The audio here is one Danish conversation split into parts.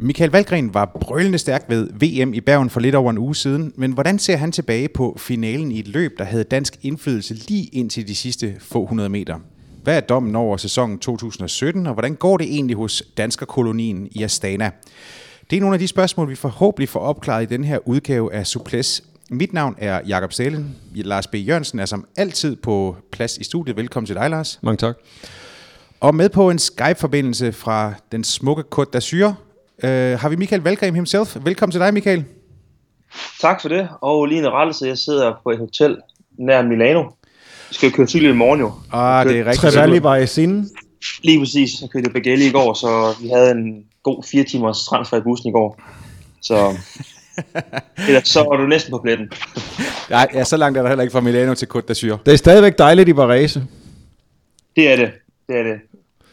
Michael Valgren var brølende stærk ved VM i Bergen for lidt over en uge siden, men hvordan ser han tilbage på finalen i et løb, der havde dansk indflydelse lige ind til de sidste få hundrede meter? Hvad er dommen over sæsonen 2017, og hvordan går det egentlig hos danskerkolonien i Astana? Det er nogle af de spørgsmål, vi forhåbentlig får opklaret i den her udgave af Suples. Mit navn er Jakob Stalen. Lars B. Jørgensen er som altid på plads i studiet. Velkommen til dig, Lars. Mange tak. Og med på en Skype-forbindelse fra den smukke Côte d'Azur, øh, har vi Michael Valgren himself. Velkommen til dig, Michael. Tak for det. Og lige en rettelse, jeg sidder på et hotel nær Milano. Vi skal køre cykel i morgen jo. Ah, det er rigtigt. Trevalli var i sinde. Lige præcis. Jeg kørte Bagelli i går, så vi havde en god fire timers transfer i bussen i går. Så, eller, så var du næsten på pletten. Nej, ja, så langt er der heller ikke fra Milano til Côte d'Azur. Det er stadigvæk dejligt i Varese, Det er det. Det er det.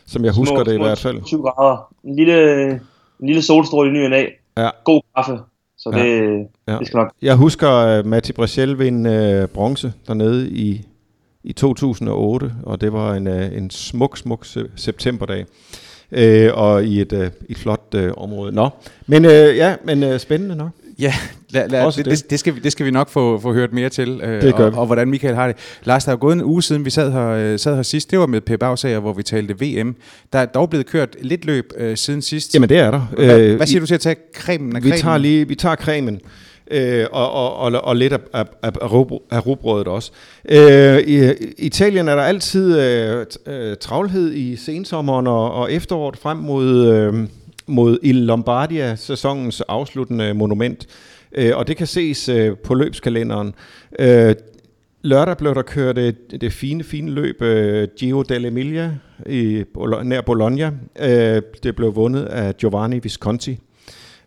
som jeg husker Små- det i små hvert fald. 20 grader. En lille, en lille solstråle i ny og. Ja. God kaffe. Så Ja. det, Ja. det skal nok. Jeg husker uh, Matti Brachel vinde uh, bronze dernede i, i 2008, og det var en, uh, en smuk, smuk se- septemberdag. Uh, og i et, uh, et flot uh, område. Nå, men uh, ja, men uh, spændende nok. Ja, lad, lad, det, det. det, skal vi, det skal vi nok få, få hørt mere til, øh, Det gør og, vi. og hvordan Michael har det. Lars, der er gået en uge siden, vi sad her, øh, sad her sidst. Det var med Pep Ausager, hvor vi talte VM. Der er dog blevet kørt lidt løb øh, siden sidst. Jamen det er der. hvad, Øh, hvad siger du til at tage cremen af Vi cremen? tager lige, vi tager cremen. Øh, og, og, og, og lidt af, af, af, af rugbrød- af rugbrødet også. Øh, I Italien er der altid øh, øh, travlhed i sensommeren og, og efteråret frem mod, øh, mod Il Lombardia, sæsonens afsluttende monument. Øh, Øh, og det kan ses øh, på løbskalenderen. Øh, Lørdag blev der kørt det, det fine, fine løb øh, Giro dell'Emilia i, nær Bologna. Øh, det blev vundet af Giovanni Visconti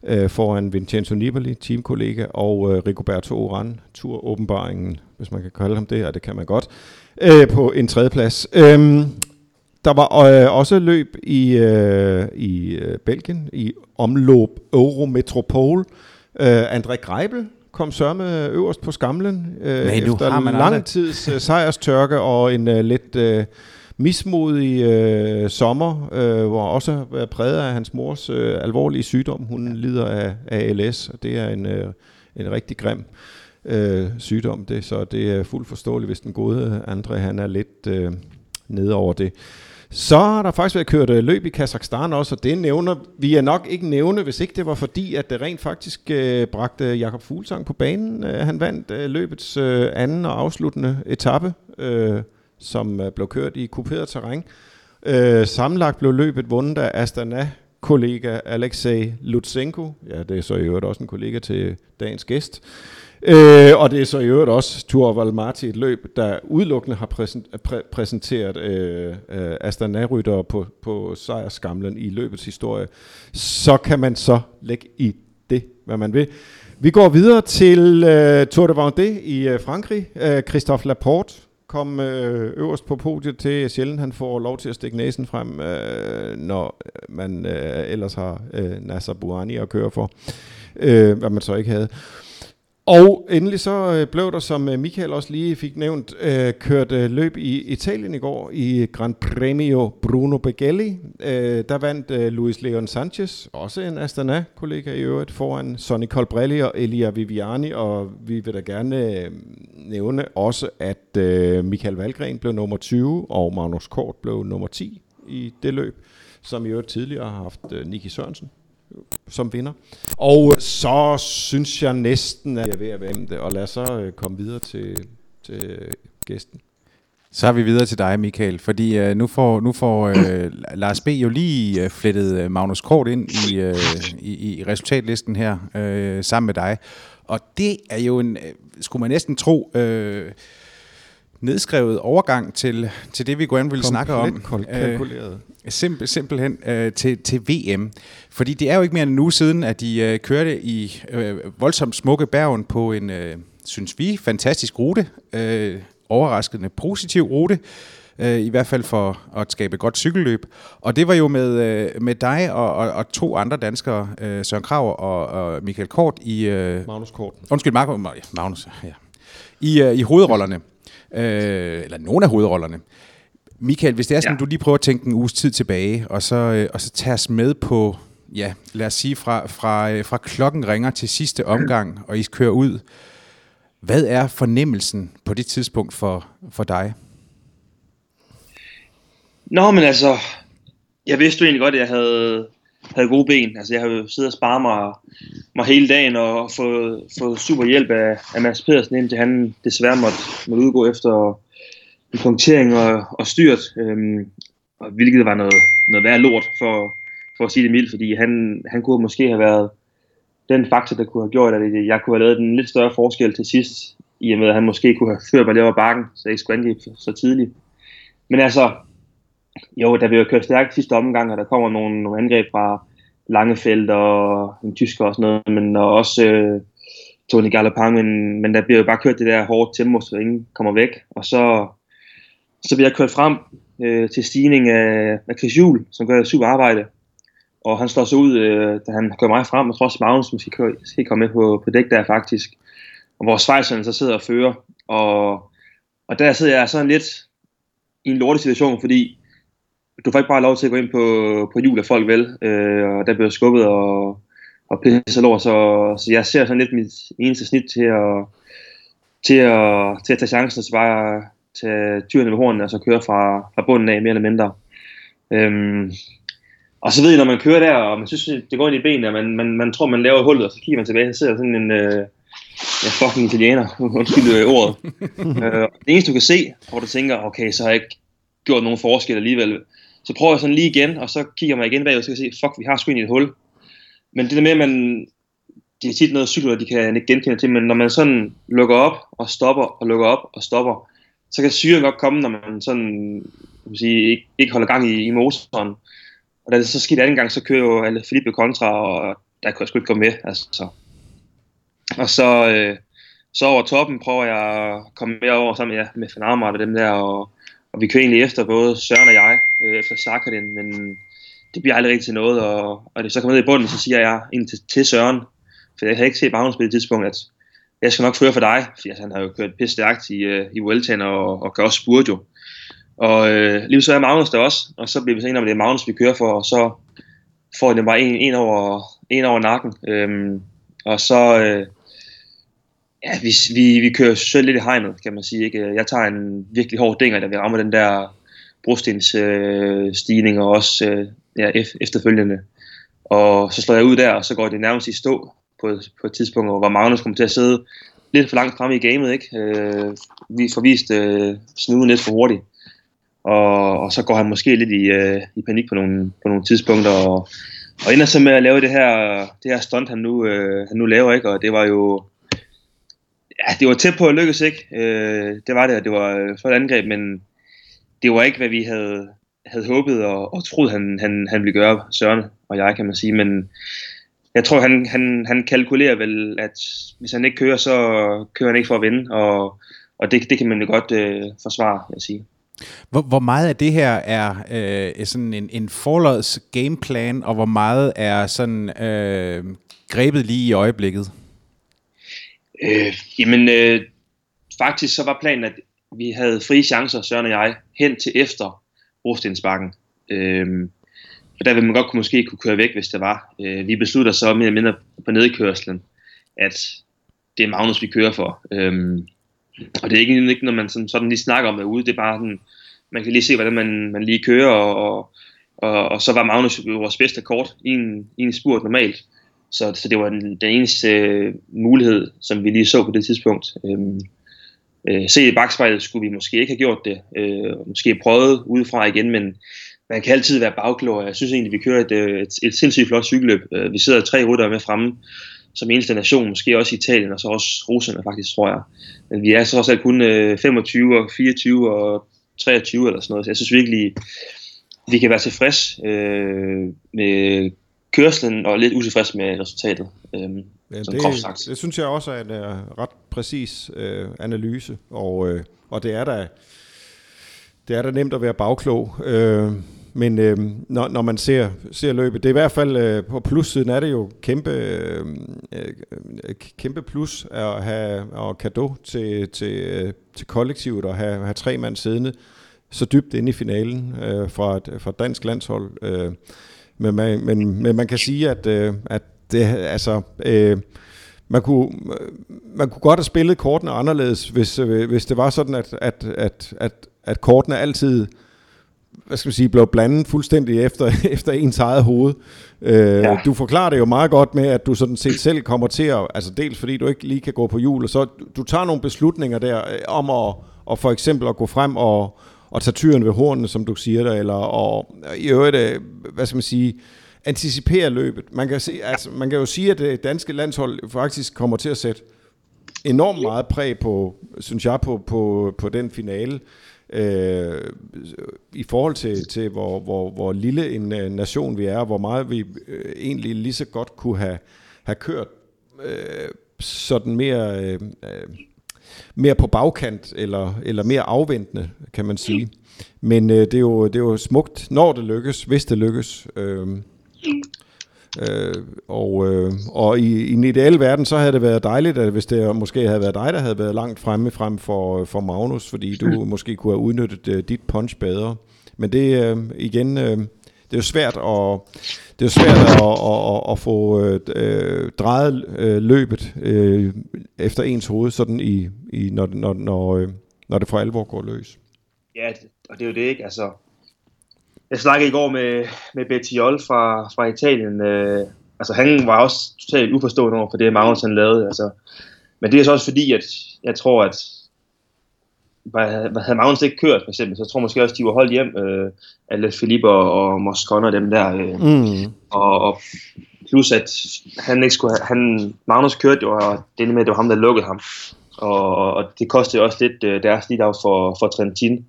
øh, foran Vincenzo Nibali, teamkollega, og øh, Rigoberto Oran, turåbenbaringen, hvis man kan kalde ham det, og det kan man godt, øh, på en tredjeplads. Øhm, der var øh, også løb i, øh, i øh, Belgien, i omløb Eurometropol. Øh, André Greibel kom sørme øverst på skamlen øh, Nej, efter har man lang aldrig- tids øh, sejrstørke og en øh, lidt øh, mismodig øh, sommer, øh, hvor også været præget af hans mors øh, alvorlige sygdom. Hun lider af, af ALS, og det er en, øh, en rigtig grim øh, sygdom. Det, så det er fuldt forståeligt, hvis den gode André han er lidt øh, nede over det. Så har der faktisk været kørt løb i Kazakhstan også, og det nævner vi er nok ikke nævne, hvis ikke det var fordi, at det rent faktisk øh, bragte Jakob Fuglsang på banen. Øh, han vandt øh, løbets øh, anden og afsluttende etape, øh, som øh, blev kørt i kuperet terræn. Øh, sammenlagt blev løbet vundet af Astana-kollega Alexei Lutsenko. Ja, det er så i øvrigt også en kollega til dagens gæst. Øh, Øh, og det er så i øvrigt også Tour Valmarti, et løb, der udelukkende har præ- præsenteret øh, øh, Astana-ryttere på, på sejrskamlen i løbets historie. Så kan man så lægge i det, hvad man vil. Vi går videre til øh, Tour de Vendée i øh, Frankrig. Øh, Christophe Laporte kom øh, øverst på podiet til sjældent han får lov til at stikke næsen frem, øh, når man øh, ellers har øh, Nasser Bouhanni at køre for, øh, hvad man så ikke havde. Og endelig så øh, blev der, som øh, Michael også lige fik nævnt, øh, kørt øh, løb i Italien i går i Gran Premio Bruno Begelli. Øh, der vandt øh, Luis Leon Sanchez, også en Astana-kollega i øvrigt, foran Sonny Colbrelli og Elia Viviani. Og vi vil da gerne øh, nævne også, at øh, Michael Valgren blev nummer 20, og Magnus Kort blev nummer 10 i det løb, som i øvrigt tidligere har haft øh, Niki Sørensen som vinder. Og øh, så synes jeg næsten, at jeg er ved at vende det, og lad os så øh, komme videre til, til øh, gæsten. Så er vi videre til dig, Michael, fordi øh, nu får, nu får øh, Lars B. jo lige øh, flettet Magnus Kort ind i, øh, i, i resultatlisten her øh, sammen med dig. Og det er jo en, øh, skulle man næsten tro, øh, nedskrevet overgang til, til det, vi gerne vil snakke om. Øh, kalkuleret. Simpel, simpelthen øh, til, til VM. Fordi det er jo ikke mere end en uge siden, at de øh, kørte i øh, voldsomt smukke Bergen på en, øh, synes vi, fantastisk rute. Øh, overraskende positiv rute. Øh, I hvert fald for at skabe godt cykelløb. Og det var jo med, øh, med dig og, og, og to andre danskere, øh, Søren Kraver og, og Michael Kort, i... Øh, Magnus Kort. Undskyld, ja, Magnus, ja. I, uh, i hovedrollerne. Øh, eller nogle af hovedrollerne. Michael, hvis det er sådan, ja. Du lige prøver at tænke en uges tid tilbage, og så, øh, og så tage os med på, ja, lad os sige, fra, fra, øh, fra klokken ringer til sidste omgang, og I kører ud. Hvad er fornemmelsen på det tidspunkt for, for dig? Nå, men altså, jeg vidste jo egentlig godt, at jeg havde, havde gode ben. Altså, jeg har jo siddet og sparet mig, mig hele dagen og fået, fået super hjælp af, af Mads Pedersen, indtil han desværre måtte, måtte udgå efter en punktering og, og styrt. Øhm, og hvilket var noget, noget værd lort, for, for at sige det mildt, fordi han, han kunne måske have været den faktor, der kunne have gjort, at jeg kunne have lavet en lidt større forskel til sidst, i og med at han måske kunne have ført mig lidt over bakken, så jeg ikke skulle angribe så tidligt. Men altså, jo, der bliver kørt stærkt sidste omgang, og der kommer nogle, nogle angreb fra Langefelt og en tysker og sådan noget, men og også øh, Tony Gallopang, men, men der bliver jo bare kørt det der hårde tempo, så ingen kommer væk, og så, så bliver jeg kørt frem øh, til stigning af, af Chris Juhl, som gør et super arbejde, og han slår sig ud, øh, da han kører mig frem, og trods Magnus, som skal, skal komme med på, på dæk der faktisk, og hvor Schweizerne så sidder og fører, og, og der sidder jeg sådan lidt i en lortesituation, fordi du får ikke bare lov til at gå ind på, på jul af folk vel, øh, og der bliver skubbet og, og pisse lort, så, så jeg ser sådan lidt mit eneste snit til at, til at, til at tage chancen, så bare tage tyrene ved hornene, og så køre fra, fra bunden af, mere eller mindre. Øhm, og så ved jeg, når man kører der, og man synes, det går ind i benene, og man, man, man tror, man laver hullet, og så kigger man tilbage, så sidder sådan en øh, ja, fucking italiener, undskyld øh, ordet. øh, det eneste, du kan se, hvor du tænker, okay, så har jeg ikke gjort nogen forskel alligevel, så prøver jeg sådan lige igen, og så kigger man igen bagud, så kan jeg se, fuck, vi har sgu i et hul. Men det der med, at man, det er tit noget cykler, de kan ikke genkende til, men når man sådan lukker op og stopper og lukker op og stopper, så kan syren godt komme, når man sådan, kan sige, ikke, ikke holder gang i, i motoren. Og da det så skete anden gang, så kører jo alle Felipe kontra, og der kunne jeg sgu ikke komme med. Altså. Og så, øh, så over toppen prøver jeg at komme med over sammen ja, med Fanarmart og dem der, og, og vi kører egentlig efter både Søren og jeg, øh, efter Sakharin, men det bliver aldrig rigtig til noget, og, og det så kommer ned i bunden, så siger jeg ind til, til Søren, for jeg havde ikke set Magnus på det tidspunkt, at jeg skal nok føre for dig, for altså, han har jo kørt pisse stærkt i, øh, i Vueltaen og, og gør også spurt jo. Og øh, lige så er Magnus der også, og så bliver vi så enige om, at det er Magnus, vi kører for, og så får den bare en, en, over, en over nakken. Øhm, og så, øh, ja, vi, vi, vi kører selv lidt i hegnet, kan man sige. Ikke? Jeg tager en virkelig hård dinger, da vi rammer den der brostensstigninger øh, stigning, og også øh, ja, efterfølgende. Og så slår jeg ud der, og så går det nærmest i stå på, på et tidspunkt, hvor Magnus kommer til at sidde lidt for langt fremme i gamet, ikke? Øh, vi får vist øh, snuden lidt for hurtigt. Og, og så går han måske lidt i, øh, i panik på nogle, på nogle tidspunkter, og, og ender så med at lave det her, det her stunt, han nu, øh, han nu laver, ikke? Og det var jo, ja, det var tæt på at lykkes, ikke? Øh, det var det, det var for flot angreb, men det var ikke, hvad vi havde, havde håbet og, og troet, han, han, han ville gøre, Søren og jeg, kan man sige, men jeg tror, han, han, han kalkulerer vel, at hvis han ikke kører, så kører han ikke for at vinde, og, og det, det kan man jo godt øh, forsvare, jeg sige. Hvor, hvor meget af det her er øh, sådan en, en forlods gameplan, og hvor meget er sådan øh, grebet lige i øjeblikket? Øh, jamen, øh, faktisk så var planen, at vi havde frie chancer, Søren og jeg, hen til efter Rostensbakken. Øhm, og der vil man godt kunne, måske kunne køre væk, hvis det var. Øh, vi beslutter så mere eller mindre på nedkørslen, at det er Magnus, vi kører for. Øhm, og det er ikke, ikke når man sådan, sådan lige snakker om det ude, det er bare sådan, man kan lige se, hvordan man, man lige kører, og, og, og, og så var Magnus vores bedste kort i en, i en spurt normalt. Så, så det var den, den eneste øh, mulighed, som vi lige så på det tidspunkt. Øhm, øh, se i bagspejlet skulle vi måske ikke have gjort det. Øh, måske prøvet udefra igen, men man kan altid være bagklog. Jeg synes egentlig, vi kører et, øh, et, et sindssygt flot cykelløb. Øh, vi sidder tre rytter med fremme som eneste nation, måske også Italien, og så også Rusland faktisk, tror jeg. Men vi er så også kun øh, 25 og 24 og 23 eller sådan noget, så jeg synes virkelig, vi kan være tilfreds øh, med kørslen og lidt utilfreds med resultatet. Øh, ja, det, sagt. det synes jeg også er en uh, ret præcis øh, analyse, og, øh, og det er da det er da nemt at være bagklog. Øh, men øh, når, når man ser, ser løbet, det er i hvert fald øh, på plussiden er det jo kæmpe, øh, øh kæmpe plus at have og kado til, til, øh, til kollektivet og have, have tre mand siddende så dybt inde i finalen øh, fra, et, fra dansk landshold. Øh, Men man, men, men man kan sige, at, øh, at det, altså, øh, man, kunne, man kunne godt have spillet kortene anderledes, hvis, øh, hvis det var sådan, at, at, at, at, at kortene altid hvad skal man sige, blev blandet fuldstændig efter, efter ens eget hoved. Øh, ja. Du forklarer det jo meget godt med, at du sådan set selv kommer til at, altså dels fordi du ikke lige kan gå på jul, og så du tager nogle beslutninger der øh, om at, og for eksempel at gå frem og, og tage tyren ved hornene, som du siger der, eller og, i øvrigt, øh, hvad skal man sige, anticipere løbet. Man kan, se, altså, man kan jo sige, at det danske landshold faktisk kommer til at sætte enormt meget præg på, synes jeg, på, på, på den finale. Øh, I forhold til, til hvor, hvor, hvor lille en uh, nation vi er, hvor meget vi øh, egentlig lige så godt kunne have, have kørt øh, sådan mere, øh, mere på bagkant, eller, eller mere afventende, kan man sige. Men øh, det, er jo, det er jo smukt, når det lykkes, hvis det lykkes. Øh, Øh, og, øh, og i, i en ideel verden, så havde det været dejligt, at hvis det måske havde været dig, der havde været langt fremme frem for, for Magnus, fordi du mm. måske kunne have udnyttet uh, dit punch bedre. Men det øh, igen, øh, det er jo svært at, det er jo svært at, at, at, at få øh, drejet øh, løbet øh, efter ens hoved, sådan i, i når, når, når, øh, når det for alvor går løs. Ja, og det er jo det ikke. Altså, jeg snakkede i går med, med Bettiol fra, fra Italien. Øh, altså, han var også totalt uforstående over for det, Magnus han lavede. Altså. Men det er så også fordi, at jeg tror, at havde Magnus ikke kørt, for eksempel, så jeg tror måske også, at de var holdt hjem, øh, alle Filippe og, og Moscon og dem der. Øh, mm. og, og plus at han ikke skulle have, han, Magnus kørte jo, og det med, at det var ham, der lukkede ham. Og, og det kostede også lidt øh, deres lige for, for Trentin.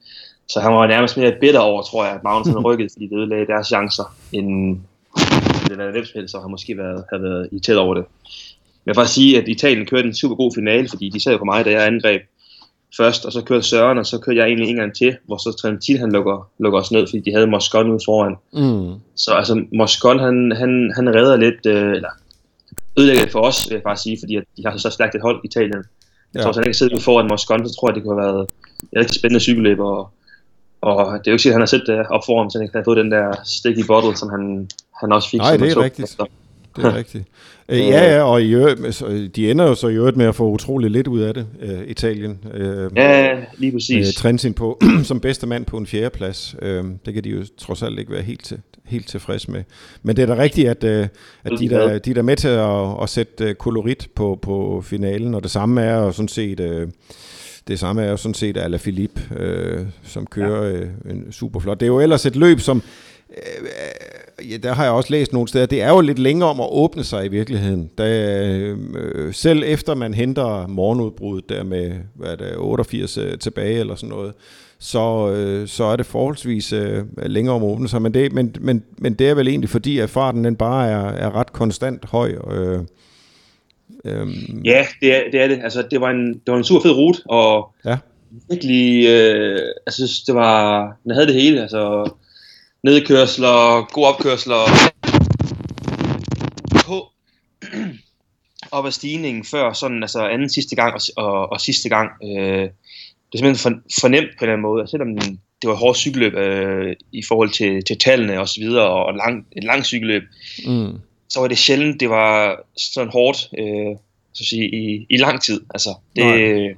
Så han var nærmest mere bitter over, tror jeg, at Magnus havde rykket, fordi det ødelagde deres chancer, end det havde hvem som så har måske været, havde været irriteret over det. Men for at sige, at Italien kørte en super god finale, fordi de sad på mig, da jeg angreb først, og så kørte Søren, og så kørte jeg egentlig en gang til, hvor så Trentin han lukker, lukker os ned, fordi de havde Moscon ude foran. Mm. Så altså, Moscon, han, han, han redder lidt, øh, eller ødelægger for os, vil jeg bare sige, fordi at de har så stærkt et hold i Italien. Jeg ja. tror, hvis han ikke sidder foran Moscon, så tror jeg, det kunne have været et rigtig spændende cykelløb, og og det er jo ikke sikkert, at han har set det op for ham, så han have fået den der sticky bottle, som han, han også fik. Nej, det er rigtigt. Efter. Det er rigtigt. Øh, ja, ja, og i øvrigt, de ender jo så i øvrigt med at få utrolig lidt ud af det, uh, Italien. Uh, ja, lige præcis. Uh, Trentin på som bedste mand på en fjerdeplads. Uh, det kan de jo trods alt ikke være helt, til, helt tilfreds med. Men det er da rigtigt, at, uh, at de, der, de der med til at, at sætte kolorit på, på finalen, og det samme er jo sådan set... Uh, det samme er jo sådan set Ala Philippe, øh, som kører ja. øh, en super flot. Det er jo ellers et løb, som øh, ja, der har jeg også læst nogle steder, det er jo lidt længere om at åbne sig i virkeligheden. Da, øh, selv efter man henter morgenudbruddet der med hvad det, 88 øh, tilbage eller sådan noget, så, øh, så er det forholdsvis øh, længere om at åbne sig. Men det, men, men, men det er vel egentlig fordi, at farten den bare er, er ret konstant høj. Øh, Øhm. Ja, det er, det er det. Altså, det var en, det var en super fed rute, og ja. virkelig, øh, altså, det var, den havde det hele, altså, nedkørsler, god opkørsler, på op ad stigningen før sådan, altså anden sidste gang og, og, og sidste gang. Øh, det er simpelthen for, fornemt på en eller anden måde, selvom det var et hårdt cykelløb øh, i forhold til, til tallene og så videre, og lang, et langt cykelløb, mm så var det sjældent, det var sådan hårdt øh, så at sige, i, i lang tid. Altså, det,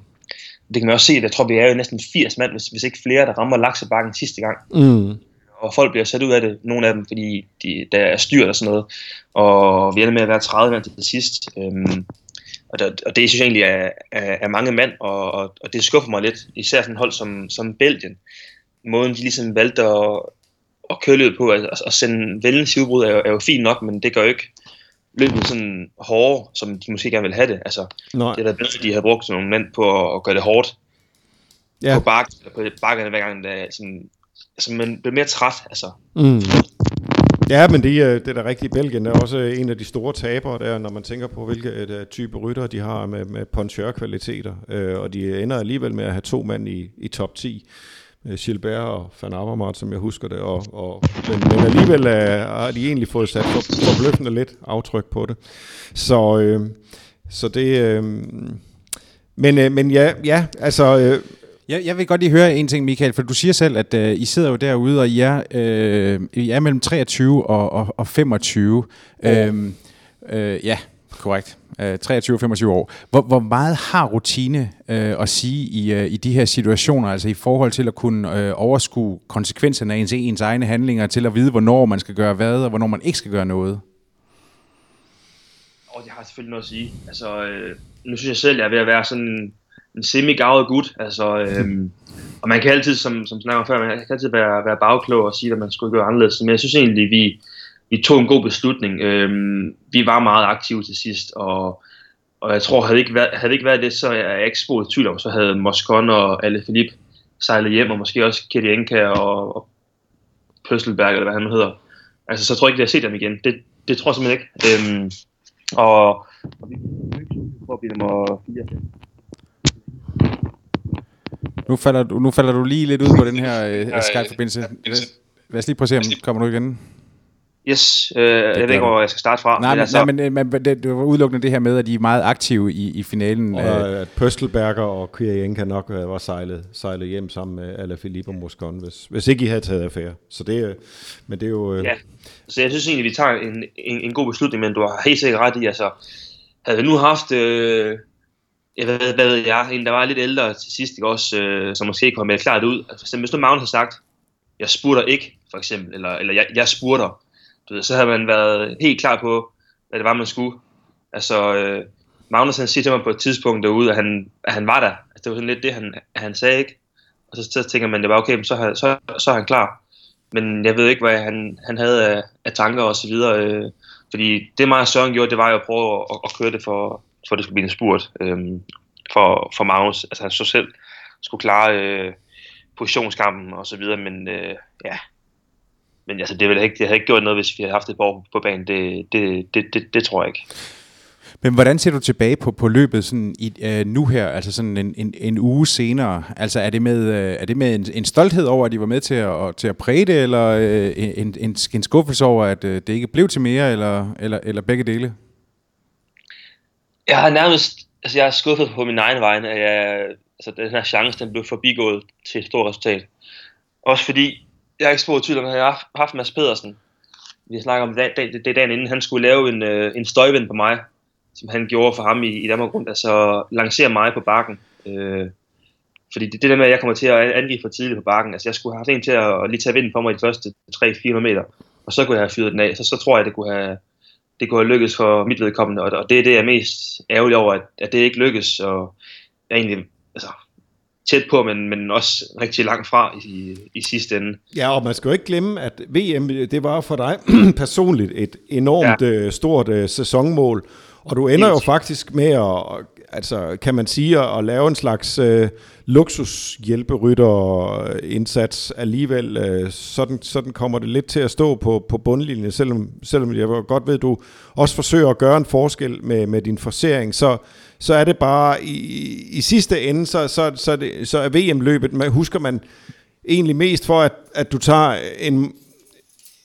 det kan man også se, jeg tror, vi er jo næsten 80 mand, hvis, hvis ikke flere, der rammer laksebakken sidste gang. Mm. Og folk bliver sat ud af det, nogle af dem, fordi de, der er styrt og sådan noget. Og vi ender med at være 30 mand til sidst. Øhm, og, der, og det synes jeg egentlig er, er, er mange mand, og, og, og det skuffer mig lidt, især sådan et hold som, som Belgien. Måden de ligesom valgte at, at køre løbet på, altså at sende vældens udbrud er, er jo fint nok, men det gør jo ikke løbet sådan hårdere, som de måske gerne vil have det. Altså, Nej. det er da bedre, de har brugt sådan nogle mænd på at, at gøre det hårdt. Ja. På, bakken, på bakkerne hver gang, der sådan, altså, man bliver mere træt. Altså. Mm. Ja, men det, er, det er da rigtigt. Belgien er også en af de store tabere der, når man tænker på, hvilke uh, type rytter de har med, med poncheur-kvaliteter. Uh, og de ender alligevel med at have to mand i, i top 10. Gilbert og Van Avermaet, som jeg husker det, og, og, men, men alligevel er, har de egentlig fået sat for, forbløffende lidt aftryk på det. Så, øh, så det... Øh, men, øh, men ja, ja, altså... Øh, Jeg, jeg vil godt lige høre en ting, Michael, for du siger selv, at øh, I sidder jo derude, og I er, øh, I er mellem 23 og, og, og 25. Oh. Øhm, øh, ja, korrekt. Øh, 23-25 år. Hvor, hvor meget har rutine øh, at sige i, øh, i de her situationer, altså i forhold til at kunne øh, overskue konsekvenserne af ens, ens egne handlinger, til at vide, hvornår man skal gøre hvad, og hvornår man ikke skal gøre noget? Og det har selvfølgelig noget at sige. Altså, øh, nu synes jeg selv, at jeg er ved at være sådan en semi-gavet gut. Altså, øhm, og man kan altid, som, som snakker før, man kan altid være, være bagklog og sige, at man skulle gøre anderledes. Men jeg synes egentlig, vi, vi tog en god beslutning. Øhm, vi var meget aktive til sidst, og, og jeg tror, havde ikke været, havde ikke været det, så er jeg ikke spurgt tvivl om, så havde Moscon og alle Philip sejlet hjem, og måske også Kitty Enka og, og Pøsselberg, eller hvad han hedder. Altså, så tror jeg ikke, vi har set dem igen. Det, det tror jeg simpelthen ikke. Øhm, og, og vi prøver at blive nummer 4. Nu falder, du, nu falder du lige lidt ud på den her øh, Skype-forbindelse. Lad, lad os lige prøve at se, om kommer du igen. Yes, øh, jeg ved ikke, hvor jeg skal starte fra. Nej, men, altså, nej, men, men det, det var udelukkende det her med, at de er meget aktive i, i finalen. Og øh, at Pøstelberger og Kyrjenka nok øh, var sejlet, sejlet hjem sammen med Alaphilippe og Moscon, hvis, hvis ikke I havde taget affære. Så det, øh, men det er jo... Øh... Ja, så jeg synes egentlig, vi tager en, en, en god beslutning, men du har helt sikkert ret i, altså, havde vi nu haft... Øh, jeg ved, hvad ved jeg, en der var lidt ældre til sidst, ikke også, øh, som måske kunne have meldt klart ud. Altså, hvis nu Magnus har sagt, jeg spurter ikke, for eksempel, eller, eller jeg, jeg spurter, du ved, så havde man været helt klar på, hvad det var, man skulle. Altså, øh, Magnus han siger til mig på et tidspunkt derude, at han, at han var der. Altså, det var sådan lidt det, han, han sagde, ikke? Og så, så tænker man, det var okay, så, så, så er han klar. Men jeg ved ikke, hvad han, han havde af, af tanker og så videre. Øh, fordi det meget Søren gjorde, det var jo at prøve at, at køre det for, for det skulle blive en spurt øh, for, for Magnus. Altså han så selv skulle klare øh, positionskampen og så videre, men øh, ja. Men altså, det, ville ikke, det havde ikke gjort noget, hvis vi havde haft det på, på banen. Det, det, det, det, det tror jeg ikke. Men hvordan ser du tilbage på, på løbet sådan i, øh, nu her, altså sådan en, en, en uge senere? Altså er det med, øh, er det med en, en stolthed over, at de var med til at, til at præge det, eller øh, en, en, en skuffelse over, at øh, det ikke blev til mere, eller, eller, eller begge dele? Jeg har nærmest, altså jeg er skuffet på min egen vegne, at jeg, altså den her chance, den blev forbigået til et stort resultat. Også fordi, jeg er ikke spurgt tvivl om, at jeg har haft Mads Pedersen. Vi snakker om det, det, det dagen inden, han skulle lave en, øh, en støjvind på mig, som han gjorde for ham i, i Danmark rundt, altså lancere mig på bakken. Øh, fordi det, det der med, at jeg kommer til at angive for tidligt på bakken, altså jeg skulle have haft en til at lige tage vinden for mig i de første 3-4 meter, og så kunne jeg have fyret den af, så, så tror jeg, det kunne have, det kunne have lykkes for mit vedkommende, og, og det er det, jeg er mest ærgerlig over, at, at det ikke lykkes, og jeg er egentlig altså, tæt på, men, men også rigtig langt fra i, i sidste ende. Ja, og man skal jo ikke glemme, at VM, det var for dig personligt et enormt ja. øh, stort øh, sæsonmål, og du ender jo faktisk med at, altså, kan man sige, at lave en slags øh, luksushjælperytter-indsats alligevel. Øh, sådan, sådan kommer det lidt til at stå på, på bundlinjen, selvom, selvom jeg godt ved, at du også forsøger at gøre en forskel med, med din forsering, så, så er det bare i, i sidste ende, så, så, så, det, så er VM-løbet, man, husker man egentlig mest for, at, at du tager en,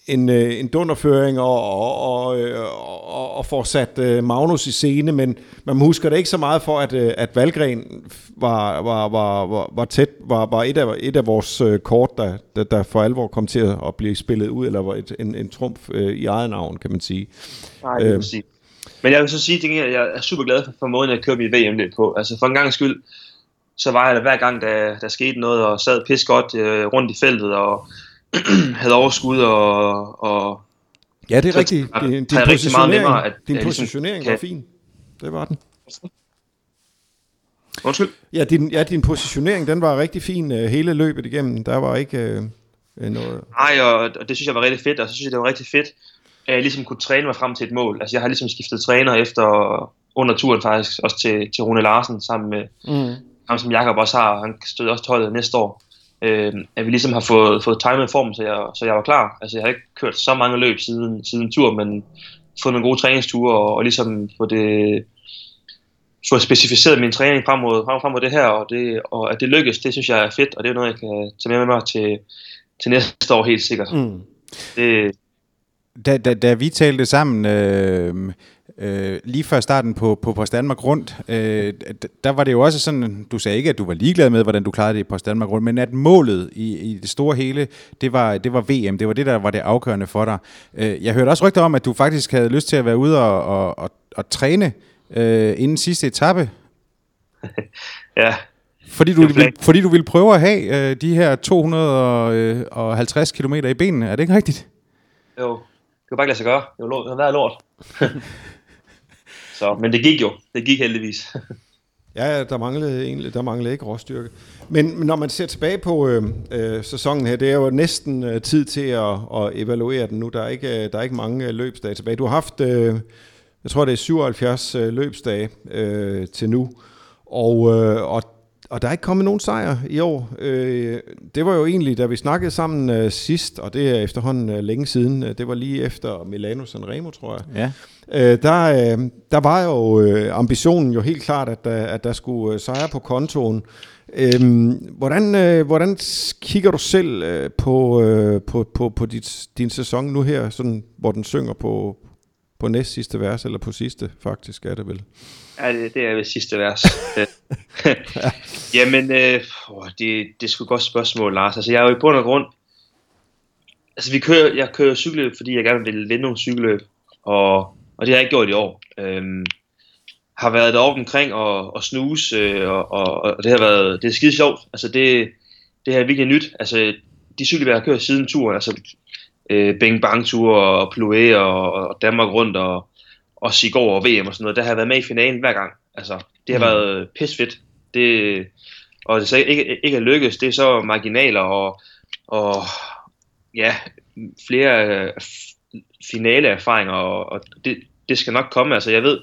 en, øh, en dunderføring og, og, og, og, og får sat øh, Magnus i scene, men man husker det ikke så meget for, at, øh, at Valgren var, var, var, var, var tæt, var, var et, af, et af vores kort, der, der, der for alvor kom til at blive spillet ud, eller var et, en, en trumf øh, i eget navn, kan man sige. Nej, det øh, sige. Men jeg vil så sige, at jeg er super glad for, for måden, jeg kører mit VM lidt på. Altså for en gang skyld, så var jeg der hver gang, der, der skete noget, og sad pis godt øh, rundt i feltet, og havde overskud og... og ja, det er rigtigt. Din, din, positionering, nemmere, at, din positionering ligesom, var fin. Det var den. Undskyld? Ja din, ja, din positionering, den var rigtig fin uh, hele løbet igennem. Der var ikke uh, noget... Nej, og, og det synes jeg var rigtig fedt, og så synes jeg, det var rigtig fedt, at jeg ligesom kunne træne mig frem til et mål. Altså, jeg har ligesom skiftet træner efter, under turen faktisk, også til, til Rune Larsen, sammen med mm. ham, som Jakob også har. Han stod også holdet næste år øh, at vi ligesom har fået, fået timet form, så jeg, så jeg var klar. Altså jeg har ikke kørt så mange løb siden, siden tur, men fået nogle gode træningsture og, og ligesom få det få specificeret min træning frem mod, frem, frem mod det her, og, det, og at det lykkes, det synes jeg er fedt, og det er noget, jeg kan tage med mig til, til næste år helt sikkert. Mm. Det, Da, da, da vi talte sammen øh, øh, lige før starten på, på Post Danmark Rundt, øh, der var det jo også sådan, du sagde ikke, at du var ligeglad med, hvordan du klarede det i Post Danmark Rundt, men at målet i, i det store hele, det var, det var VM, det var det, der var det afgørende for dig. Øh, jeg hørte også rygter om, at du faktisk havde lyst til at være ude og, og, og, og træne øh, inden sidste etape. ja, fordi du, vil, fordi du vil prøve at have øh, de her 250 km i benene, er det ikke rigtigt? Jo, det kan bare ikke lade sig gøre. Det var været lort. så, men det gik jo. Det gik heldigvis. ja, der manglede, egentlig, der manglede ikke råstyrke. Men, når man ser tilbage på øh, øh, sæsonen her, det er jo næsten øh, tid til at, at evaluere den nu. Der er ikke, øh, der er ikke mange øh, løbsdage tilbage. Du har haft, øh, jeg tror det er 77 øh, løbsdage øh, til nu. Og, øh, og og der er ikke kommet nogen sejr i år. Øh, det var jo egentlig, da vi snakkede sammen øh, sidst, og det er efterhånden øh, længe siden, øh, det var lige efter Milano Sanremo, tror jeg. Ja. Øh, der, øh, der var jo øh, ambitionen jo helt klart, at, der, at der skulle øh, sejre på kontoen. Øh, hvordan, øh, hvordan kigger du selv øh, på, øh, på, på, på dit, din sæson nu her, sådan, hvor den synger på, på næst sidste vers, eller på sidste faktisk er det vel? Ja, det, det er ved sidste vers. Jamen, øh, det, det er sgu et godt spørgsmål, Lars. Altså, jeg er jo i bund og grund... Altså, vi kører, jeg kører cykelløb, fordi jeg gerne vil vinde nogle cykelløb, og, og det har jeg ikke gjort i år. Øhm, har været deroppe omkring og, og snuse, øh, og, og, og, det har været det er skide sjovt. Altså, det, det her er virkelig nyt. Altså, de cykler, jeg har kørt siden turen, altså øh, Bing Bang Tour og Ploé og, og Danmark rundt og, og Sigård og VM og sådan noget, der har jeg været med i finalen hver gang. Altså, det har mm. været pisfedt. Det, og det så ikke, ikke er lykkedes, det er så marginaler og, og ja, flere øh, finale erfaringer, og, og det, det skal nok komme. Altså, jeg ved,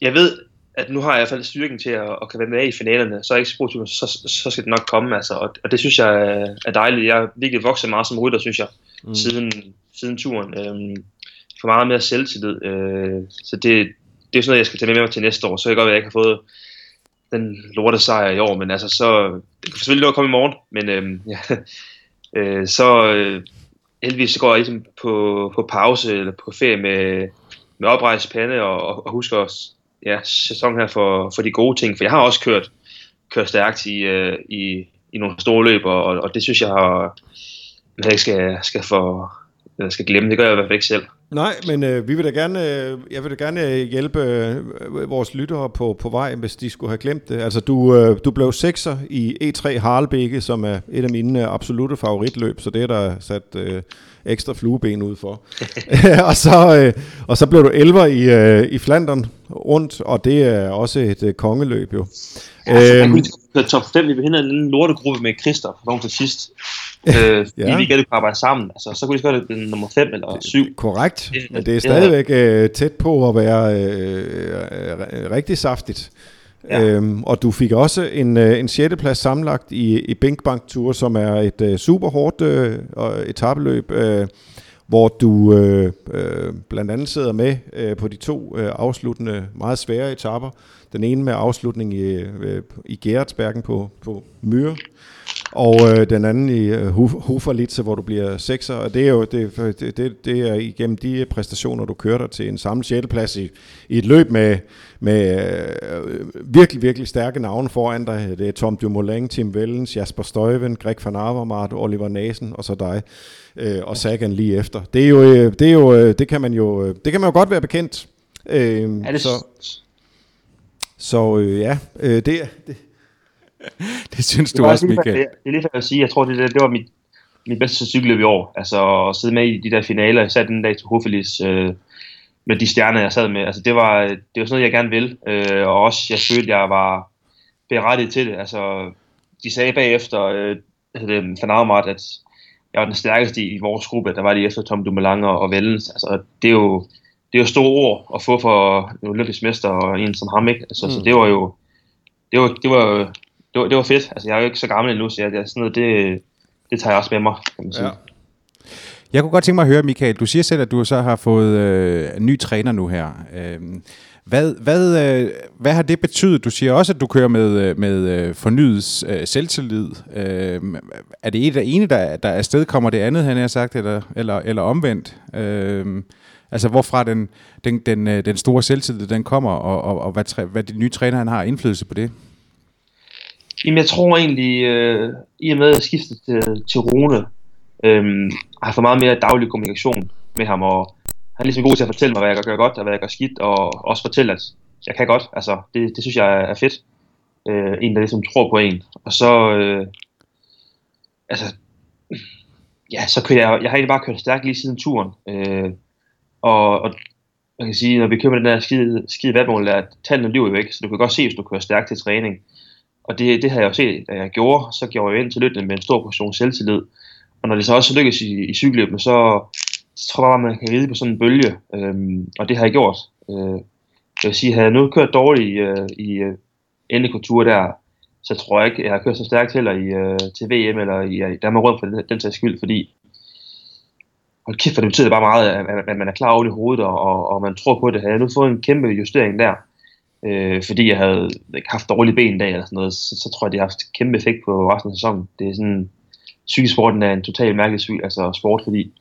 jeg ved, at nu har jeg i hvert fald styrken til at, at kan være med i finalerne, så er jeg ikke sportsklubben, så, så skal det nok komme. Altså, og, og det synes jeg er dejligt. Jeg har virkelig vokset meget som rytter, synes jeg, mm. siden, siden turen. Øhm, for meget mere selvtillid. Øh, så det, det er sådan noget, jeg skal tage med mig til næste år. Så jeg godt at jeg ikke har fået den lorte sejr i år, men altså så, det kan selvfølgelig nå komme i morgen, men øh, ja, øh, så øh, heldigvis så går jeg ligesom på, på pause eller på ferie med, med oprejst pande og, og, og husker også ja, sæsonen her for, for de gode ting, for jeg har også kørt, kørt stærkt i, øh, i, i nogle store løb, og, og det synes jeg har, jeg ikke skal, skal, for, skal glemme. Det gør jeg i hvert fald ikke selv. Nej, men øh, vi vil da gerne, øh, jeg vil da gerne øh, hjælpe øh, vores lyttere på, på vej, hvis de skulle have glemt det. Altså, du, øh, du blev sekser i E3 Harlebække, som er et af mine øh, absolute favoritløb, så det er der sat øh, ekstra flueben ud for. og, så, øh, og så blev du 11 i, øh, i Flandern rundt, og det er også et øh, kongeløb jo. Ja, altså, øhm, top 5. Vi behinder en lortegruppe med Christoph, nogen til sidst. Øh, ja. vi ikke kunne arbejde sammen. Altså, så kunne vi gøre det nummer 5 eller 7. Korrekt, det, men det er stadigvæk øh, tæt på at være øh, øh, rigtig saftigt. Ja. Øhm, og du fik også en, øh, en 6. plads sammenlagt i, i Binkbank Tour, som er et øh, super hårdt øh, etabeløb, øh, hvor du øh, øh, blandt andet sidder med øh, på de to øh, afsluttende meget svære etaper. Den ene med afslutning i, øh, i Gerardsbergen på, på Myre, og øh, den anden i øh, Hoferlitze, hvor du bliver sekser. Og det er jo det, det, det er igennem de præstationer, du kører dig til en samlet 6. plads i, i et løb med, med øh, virkelig, virkelig stærke navne foran dig. Det er Tom Dumoulin, Tim Wellens, Jasper Støjven, Greg van Avermaet, Oliver Nasen og så dig øh, og Sagan lige efter. Det er jo, øh, det er jo, øh, det kan man jo, det kan man jo godt være bekendt. Øh, er det så, så øh, ja, øh, det, det, det synes du også, Michael. Det, det er lige for at sige, jeg tror, det, det, det var mit, mit bedste cykelløb i år. Altså at sidde med i de der finaler, satte den dag til Hofelis, øh, med de stjerner, jeg sad med. Altså det var, det var sådan noget, jeg gerne ville. Øh, og også, jeg følte, jeg var berettiget til det. Altså, de sagde bagefter, øh, det, Van at jeg var den stærkeste i vores gruppe. Der var de efter Tom Dumoulin og, og Vellens. Altså, det er jo det er jo store ord at få for en olympisk mester og en som ham, ikke? Altså, mm. Så det var jo det var, det var, det var, det var fedt. Altså, jeg er jo ikke så gammel endnu, så jeg, det, sådan noget, det, det tager jeg også med mig, kan man sige. Ja. Jeg kunne godt tænke mig at høre, Michael, du siger selv, at du så har fået øh, en ny træner nu her. Øh, hvad, hvad, øh, hvad har det betydet? Du siger også, at du kører med, øh, med øh, fornyet øh, selvtillid. Øh, er det et af ene, der, der afsted kommer det andet, han har sagt, eller, eller, eller omvendt? Øh, altså, hvorfra den, den, den, øh, den store selvtillid, den kommer, og, og, og hvad, hvad de nye træner, han har indflydelse på det? Jamen, jeg tror egentlig, øh, i og med at jeg skiftede til, til Rune, øh, har fået meget mere daglig kommunikation med ham, og han er ligesom god til at fortælle mig, hvad jeg gør godt, og hvad jeg gør skidt, og også fortælle, at jeg kan godt. Altså, det, det synes jeg er fedt. Øh, en, der ligesom tror på en. Og så, øh, altså, ja, så kører jeg, jeg har egentlig bare kørt stærkt lige siden turen. Øh, og, og man kan sige, når vi kører med den der skide, skide vatmål, at tallene lyver jo ikke, så du kan godt se, hvis du kører stærkt til træning. Og det, det har jeg jo set, at jeg gjorde, så gjorde jeg ind til løbet med en stor portion selvtillid. Og når det så også lykkes i, i cykelløbet, så, så tror jeg bare, man kan ride på sådan en bølge, øhm, og det har jeg gjort. Øh, jeg vil sige, havde jeg nu kørt dårligt i, øh, i øh, endekultur der, så tror jeg ikke, jeg har kørt så stærkt heller i, øh, til VM eller i, øh, i Danmark rundt for den, den tages skyld, fordi hold kæft, for det betyder bare meget, at, at man er klar over det i hovedet, og, og, og man tror på det. Havde jeg nu fået en kæmpe justering der, øh, fordi jeg havde haft dårlige ben en dag eller sådan noget, så, så tror jeg, det har haft kæmpe effekt på resten af sæsonen. Det er sådan, cykelsporten er en total mærkelig syg, altså sport, fordi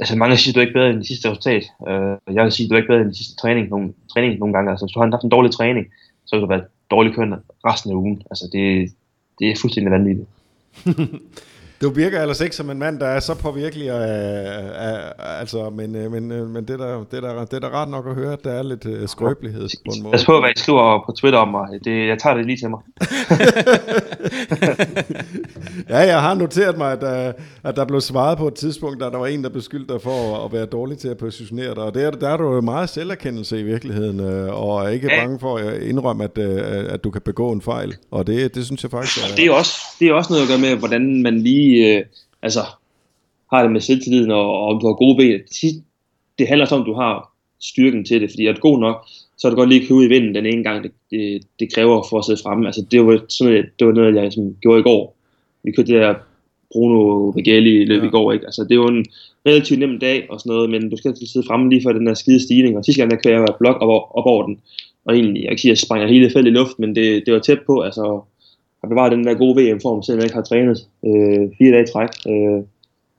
altså mange siger, du er ikke bedre end det sidste resultat. Øh, jeg vil sige, du er ikke bedre end den sidste træning nogle, træning nogle gange. Altså, hvis du har haft en dårlig træning, så vil du være dårlig køn resten af ugen. Altså, det, det er fuldstændig vanvittigt. Du virker ellers ikke som en mand, der er så påvirkelig, af, af, altså, men, øh, men, øh, men det, der, det, der, det er da rart nok at høre, at der er lidt uh, skrøbelighed på en måde. Pas på, hvad I skriver på Twitter om mig. Det, jeg tager det lige til mig. ja, jeg har noteret mig, at, der, at der blev svaret på et tidspunkt, da der var en, der beskyldte dig for at være dårlig til at positionere dig. Og der, der er du jo meget selverkendelse i virkeligheden, og er ikke ja. bange for at indrømme, at, at du kan begå en fejl. Og det, det synes jeg faktisk er... Det er, også, det er også noget at gøre med, hvordan man lige øh, altså, har det med selvtilliden, og, og om du har gode ben. Det, det handler om, at du har styrken til det, fordi er du god nok, så er det godt lige købe i vinden den ene gang, det, det, det kræver for at sidde fremme. Altså, det var, sådan, noget, det var noget, jeg ligesom gjorde i går. Vi kørte det der Bruno Rigelli løb ja. i går, ikke? Altså, det var en relativt nem dag og sådan noget, men du skal altid sidde fremme lige for den der skide stigning, og sidste gang, der kørte jeg blok op, op over den, og egentlig, jeg kan sige, at jeg springer hele feltet i luft, men det, det var tæt på, altså, har bevaret den der gode VM-form, selvom jeg ikke har trænet øh, fire dage i træk. Øh,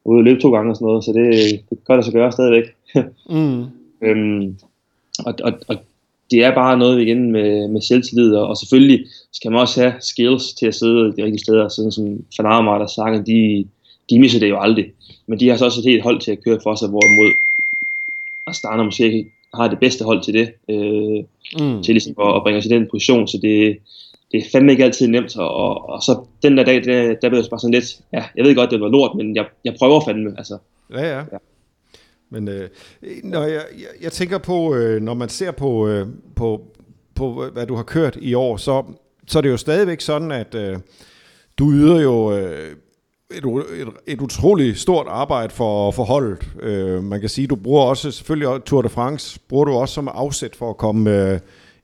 ude at løbe to gange og sådan noget, så det, det gør det så gøre stadigvæk. mm. øhm, og, og, og det er bare noget igen med, med selvtillid, og, og selvfølgelig skal man også have skills til at sidde de rigtige steder, sådan som Fanarma og Sagan, de, de misser det jo aldrig. Men de har så også et helt hold til at køre for sig, hvorimod Astana måske ikke har det bedste hold til det, øh, mm. til ligesom at, at bringe os i den position, så det, det er fandme ikke altid nemt, og, og, og så den der dag, der, der blev jeg bare sådan lidt, ja, jeg ved godt, det var lort, men jeg, jeg prøver fandme, altså. Ja, ja. ja. Men øh, når jeg, jeg, jeg tænker på, øh, når man ser på, øh, på, på, hvad du har kørt i år, så, så er det jo stadigvæk sådan, at øh, du yder jo øh, et, et, et utroligt stort arbejde for, for holdet. Øh, man kan sige, du bruger også, selvfølgelig Tour de France, bruger du også som afsæt for at komme... Øh,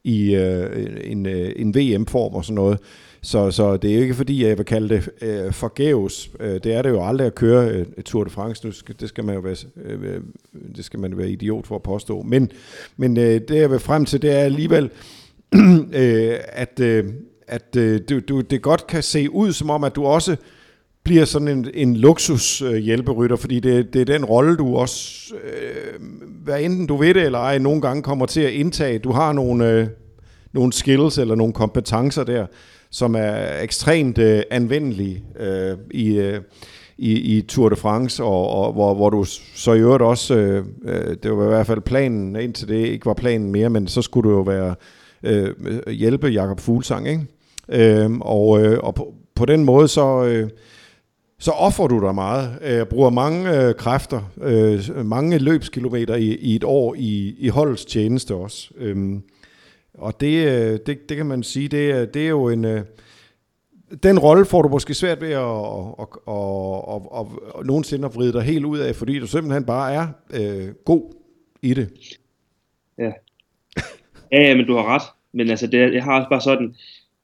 i øh, en, øh, en VM-form og sådan noget. Så, så det er ikke fordi, jeg vil kalde det øh, forgæves. Øh, det er det jo aldrig at køre øh, Tour de France. Nu skal, det, skal man jo være, øh, det skal man være idiot for at påstå. Men, men øh, det jeg vil frem til, det er alligevel, øh, at, øh, at øh, du, du, det godt kan se ud som om, at du også bliver sådan en, en luksus øh, hjælperytter, fordi det, det er den rolle, du også, øh, hvad enten du ved det eller ej, nogle gange kommer til at indtage. Du har nogle, øh, nogle skills eller nogle kompetencer der, som er ekstremt øh, anvendelige øh, i, øh, i, i Tour de France, og, og hvor, hvor du så i øvrigt også, øh, øh, det var i hvert fald planen, indtil det ikke var planen mere, men så skulle du jo være øh, hjælpe Jakob Fuglsang, ikke? Øh, og, øh, og på, på den måde så... Øh, så offer du dig meget, øh, bruger mange øh, kræfter, øh, mange løbskilometer i, i et år i, i holdets tjeneste også. Øhm, og det, øh, det, det kan man sige, det, det er jo en... Øh, den rolle får du måske svært ved at, at, at, at, at, at, at nogensinde at vride dig helt ud af, fordi du simpelthen bare er øh, god i det. Ja. ja, ja, men du har ret. Men altså, det, jeg har også bare sådan,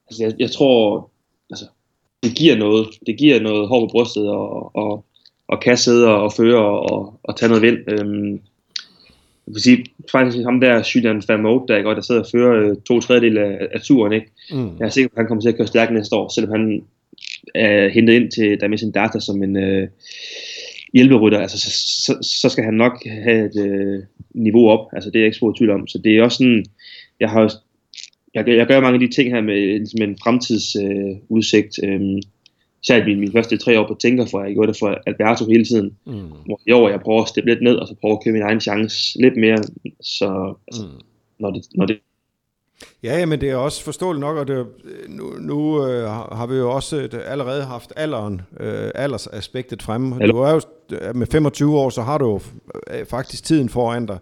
altså jeg, jeg tror, det giver noget. Det giver noget hår på brystet og, og, og kan sidde og føre og, og, tage noget vind. Øhm, jeg vil sige, faktisk ham der, Julian Vermote, der, ikke, der sidder og fører øh, to tredjedel af, af turen, ikke? Mm. Jeg er sikker på, at han kommer til at køre stærkt næste år, selvom han er hentet ind til Dimension Data som en øh, hjælperytter, altså, så, så, så, skal han nok have et øh, niveau op, altså det er jeg ikke så tvivl om. Så det er også sådan, jeg har jeg, jeg gør mange af de ting her med, med en fremtidsudsigt. Øh, øh, især mine, mine første tre år på Tænker, for jeg gjorde det for Alberto hele tiden. Mm. Hvor i år jeg prøver at steppe lidt ned, og så prøver at købe min egen chance lidt mere. Så altså, mm. når, det, når det Ja, men det er også forståeligt nok, og det, nu, nu øh, har vi jo også det, øh, allerede haft alderen, øh, aldersaspektet fremme. Du er jo med 25 år, så har du jo øh, faktisk tiden foran dig.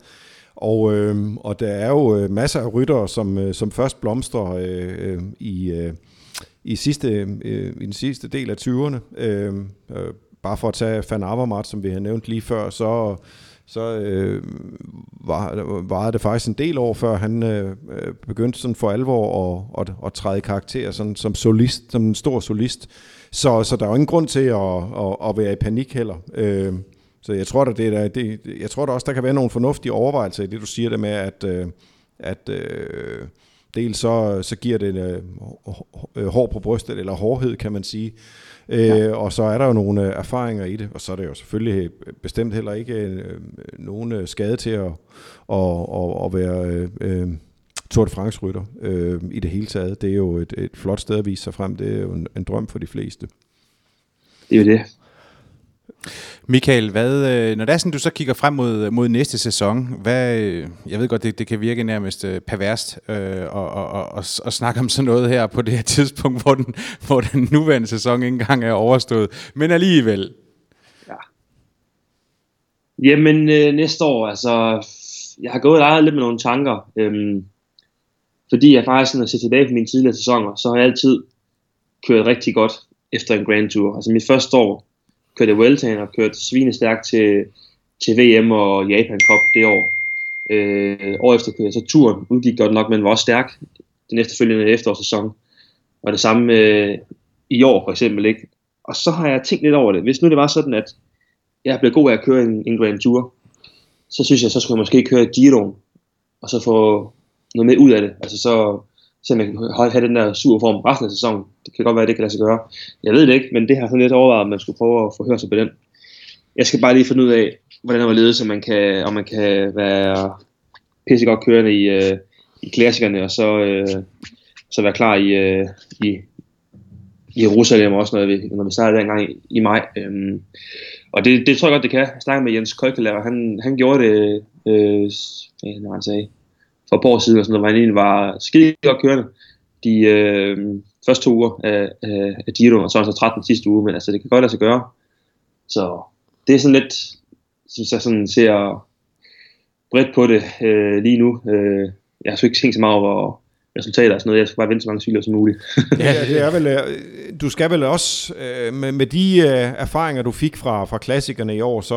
Og, øh, og der er jo øh, masser af ryttere, som, øh, som først blomstrer øh, øh, i, øh, i, sidste, øh, i den sidste del af 20'erne. Øh, øh, bare for at tage Van Avermaet, som vi har nævnt lige før, så, så øh, var, var det faktisk en del år, før han øh, begyndte sådan for alvor at, at, at træde i karakter sådan, som solist, som en stor solist. Så, så der er jo ingen grund til at, at, at være i panik heller. Øh, så jeg tror, der, det er, det, jeg tror der også, der kan være nogle fornuftige overvejelser i det, du siger det med, at, øh, at øh, dels så, så giver det øh, hår på brystet, eller hårdhed, kan man sige. Øh, ja. Og så er der jo nogle øh, erfaringer i det, og så er det jo selvfølgelig bestemt heller ikke øh, nogen øh, skade til at, at, at, at være øh, øh, Tour de France-rytter øh, i det hele taget. Det er jo et, et flot sted at vise sig frem. Det er jo en, en drøm for de fleste. Det er jo det. Michael, hvad, øh, når det er sådan, du så kigger frem mod, mod næste sæson, hvad, øh, jeg ved godt, det, det kan virke nærmest øh, perverst øh, at og, og, og, og snakke om sådan noget her på det her tidspunkt, hvor den, hvor den nuværende sæson ikke engang er overstået, men alligevel. Ja. Jamen øh, næste år, altså, jeg har gået og lidt med nogle tanker, øhm, fordi jeg faktisk, når jeg ser tilbage på mine tidligere sæsoner, så har jeg altid kørt rigtig godt efter en Grand Tour. Altså mit første år, kørte Vueltaen og kørte svinestærkt til, til VM og Japan Cup det år. Øh, år efter kørte jeg så turen, udgik godt nok, men var også stærk den efterfølgende efterårssæson. Og det samme øh, i år for eksempel, ikke? Og så har jeg tænkt lidt over det. Hvis nu det var sådan, at jeg blev god af at køre en, en Grand Tour, så synes jeg, så skulle jeg måske køre Giro, og så få noget med ud af det. Altså så så man kan have den der sur form resten af sæsonen. Det kan godt være, at det kan lade sig gøre. Jeg ved det ikke, men det har sådan lidt overvejet, at man skulle prøve at forhøre sig på den. Jeg skal bare lige finde ud af, hvordan man ledet, så man kan, om man kan være pissegodt kørende i, øh, i klassikerne, og så, øh, så være klar i, øh, i, i Jerusalem også, når vi, når vi starter dengang i, i maj. Øhm, og det, det tror jeg godt, det kan. Jeg snakkede med Jens Kolkelærer, han, han gjorde det, øh, hvad han sagde, for et par år siden, og sådan noget, hvor han egentlig var skide godt kørende de øh, første to uger af, af, af Giro, og så så 13 sidste uge, men altså det kan godt lade sig gøre. Så det er sådan lidt, synes jeg sådan ser bredt på det øh, lige nu. Øh, jeg har så ikke tænkt så meget over resultater og sådan noget. Jeg skal bare vente så mange cykler som muligt. ja, det er vel, øh, du skal vel også, øh, med, med de øh, erfaringer, du fik fra, fra klassikerne i år, så,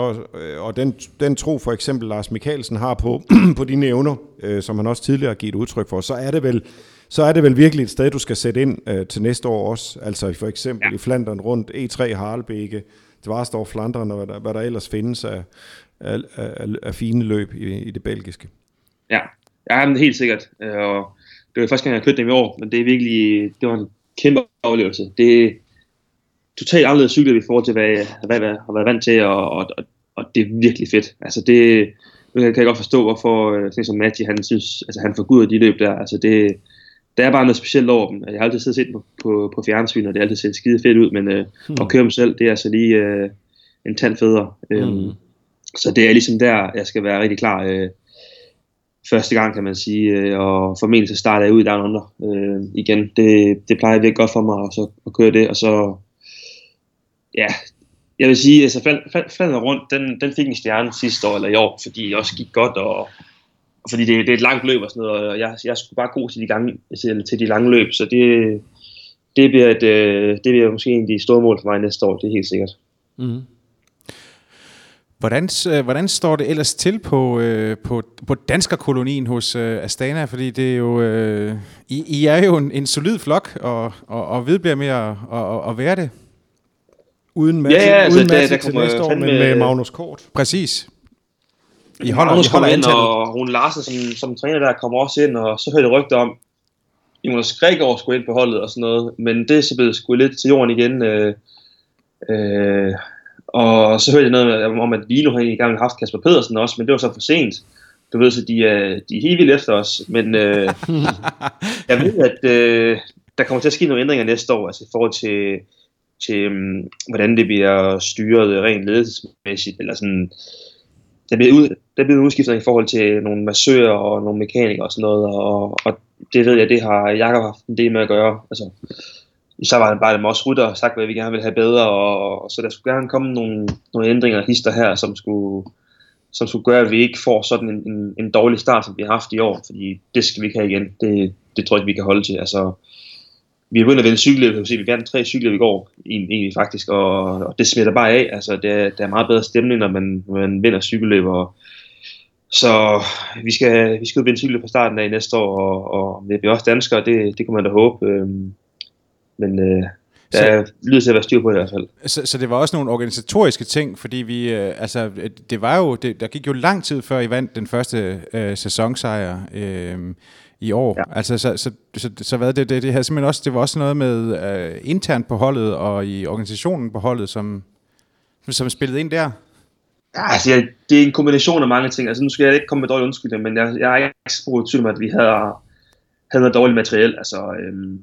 og den, den tro for eksempel Lars Mikkelsen har på, på dine evner, som han også tidligere har givet udtryk for, så er det vel så er det vel virkelig et sted, du skal sætte ind øh, til næste år også. Altså for eksempel ja. i Flandern rundt, E3 Harlebeke, Dvarsdorf Flandern og hvad der, hvad der ellers findes af, af, af, af fine løb i, i det belgiske. Ja, ja men helt sikkert. Og det var første gang, jeg kørte dem i år, men det er virkelig, det var en kæmpe oplevelse. Det er totalt anderledes cykler i forhold til, hvad jeg, hvad jeg har været vant til, og, og, og det er virkelig fedt. Altså det, nu kan jeg godt forstå, hvorfor øh, sådan som Matti, han synes, altså han forguder de løb der. Altså det, der er bare noget specielt over dem. Jeg har altid set på, på, på fjernsyn, og det har altid set skide fedt ud, men øh, hmm. at køre dem selv, det er altså lige øh, en tand federe. Øhm, hmm. Så det er ligesom der, jeg skal være rigtig klar øh, første gang, kan man sige, øh, og formentlig så starter jeg ud der under øh, igen. Det, det plejer virkelig godt for mig at, så, at køre det, og så, ja, jeg vil sige, altså faldet rundt, den, den fik en stjerne sidste år eller i år, fordi det også gik godt, og, og fordi det, det er et langt løb og sådan noget, og jeg, jeg skulle bare god til de, gange, til, til de lange løb, så det, det bliver, et, øh, det bliver måske en af de store mål for mig næste år, det er helt sikkert. Mm. Hvordan, øh, hvordan står det ellers til på, øh, på, på danskerkolonien hos øh, Astana? Fordi det er jo, øh, I, I er jo en, en solid flok, og, og, og vedbliver med at, at, at være det. Uden Matti, Ja, ja, altså, uden der- Matti der til kommer næste år, men fandme- med Magnus Kort. Præcis. I holder, Magnus I holder kommer ind, og Rune Larsen som, som træner der kommer også ind, og så hørte jeg rygter om, Jonas Gregor skulle ind på holdet og sådan noget, men det er så blevet skudt lidt til jorden igen. Øh, øh, og så hørte jeg noget om, at Vino har egentlig gerne haft Kasper Pedersen også, men det var så for sent. Du ved, så de er, de er helt vildt efter os, men øh, jeg ved, at øh, der kommer til at ske nogle ændringer næste år, altså i forhold til, til um, hvordan det bliver styret rent ledelsesmæssigt, eller sådan, der bliver, ud, der bliver udskiftet i forhold til nogle massører og nogle mekanikere og sådan noget, og, og det ved jeg, det har Jakob haft en del med at gøre. Altså, i var det bare med os rytter sagt, hvad vi gerne vil have bedre, og, og så der skulle gerne komme nogle, nogle ændringer og hister her, som skulle, som skulle gøre, at vi ikke får sådan en, en, en dårlig start, som vi har haft i år, fordi det skal vi ikke have igen. Det, det tror jeg ikke, vi kan holde til. Altså, vi er begyndt at vinde cykelløb, vi, vi vandt tre cykelløb i går, egentlig faktisk, og, og det smitter bare af. Altså, det, er- der er meget bedre stemning, når man, når man vinder cykelløb, og, så vi skal, vi skal vinde cykelløb på starten af næste år, og, og vi bliver også danskere, det, det kan man da håbe. Øhm, men øh, der Så- er lyder til at være styr på det i hvert fald. Så, så det var også nogle organisatoriske ting, fordi vi, øh, altså, det var jo, det, der gik jo lang tid før I vandt den første øh, sæsonsejr øh, i år. Ja. Altså, så, så, så, så hvad det, det, det havde simpelthen også, det var også noget med øh, internt på holdet og i organisationen på holdet, som, som spillede ind der. Ja, altså, jeg, det er en kombination af mange ting. Altså, nu skal jeg ikke komme med dårlig undskyldning, men jeg, jeg er ikke spurgt tvivl om, at vi havde, havde noget dårligt materiel. Altså, øhm,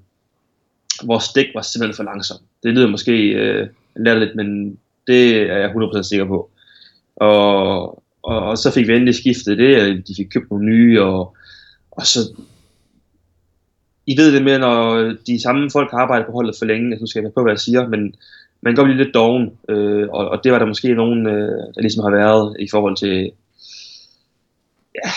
vores dæk var simpelthen for langsomt. Det lyder måske øh, latterligt, men det er jeg 100% sikker på. Og, og, og så fik vi endelig skiftet det, og de fik købt nogle nye, og, og så... I ved det med, når de samme folk har arbejdet på holdet for længe, så skal jeg på, hvad jeg siger, men man går godt blive lidt doven, øh, og, og det var der måske nogen, øh, der ligesom har været i forhold til ja,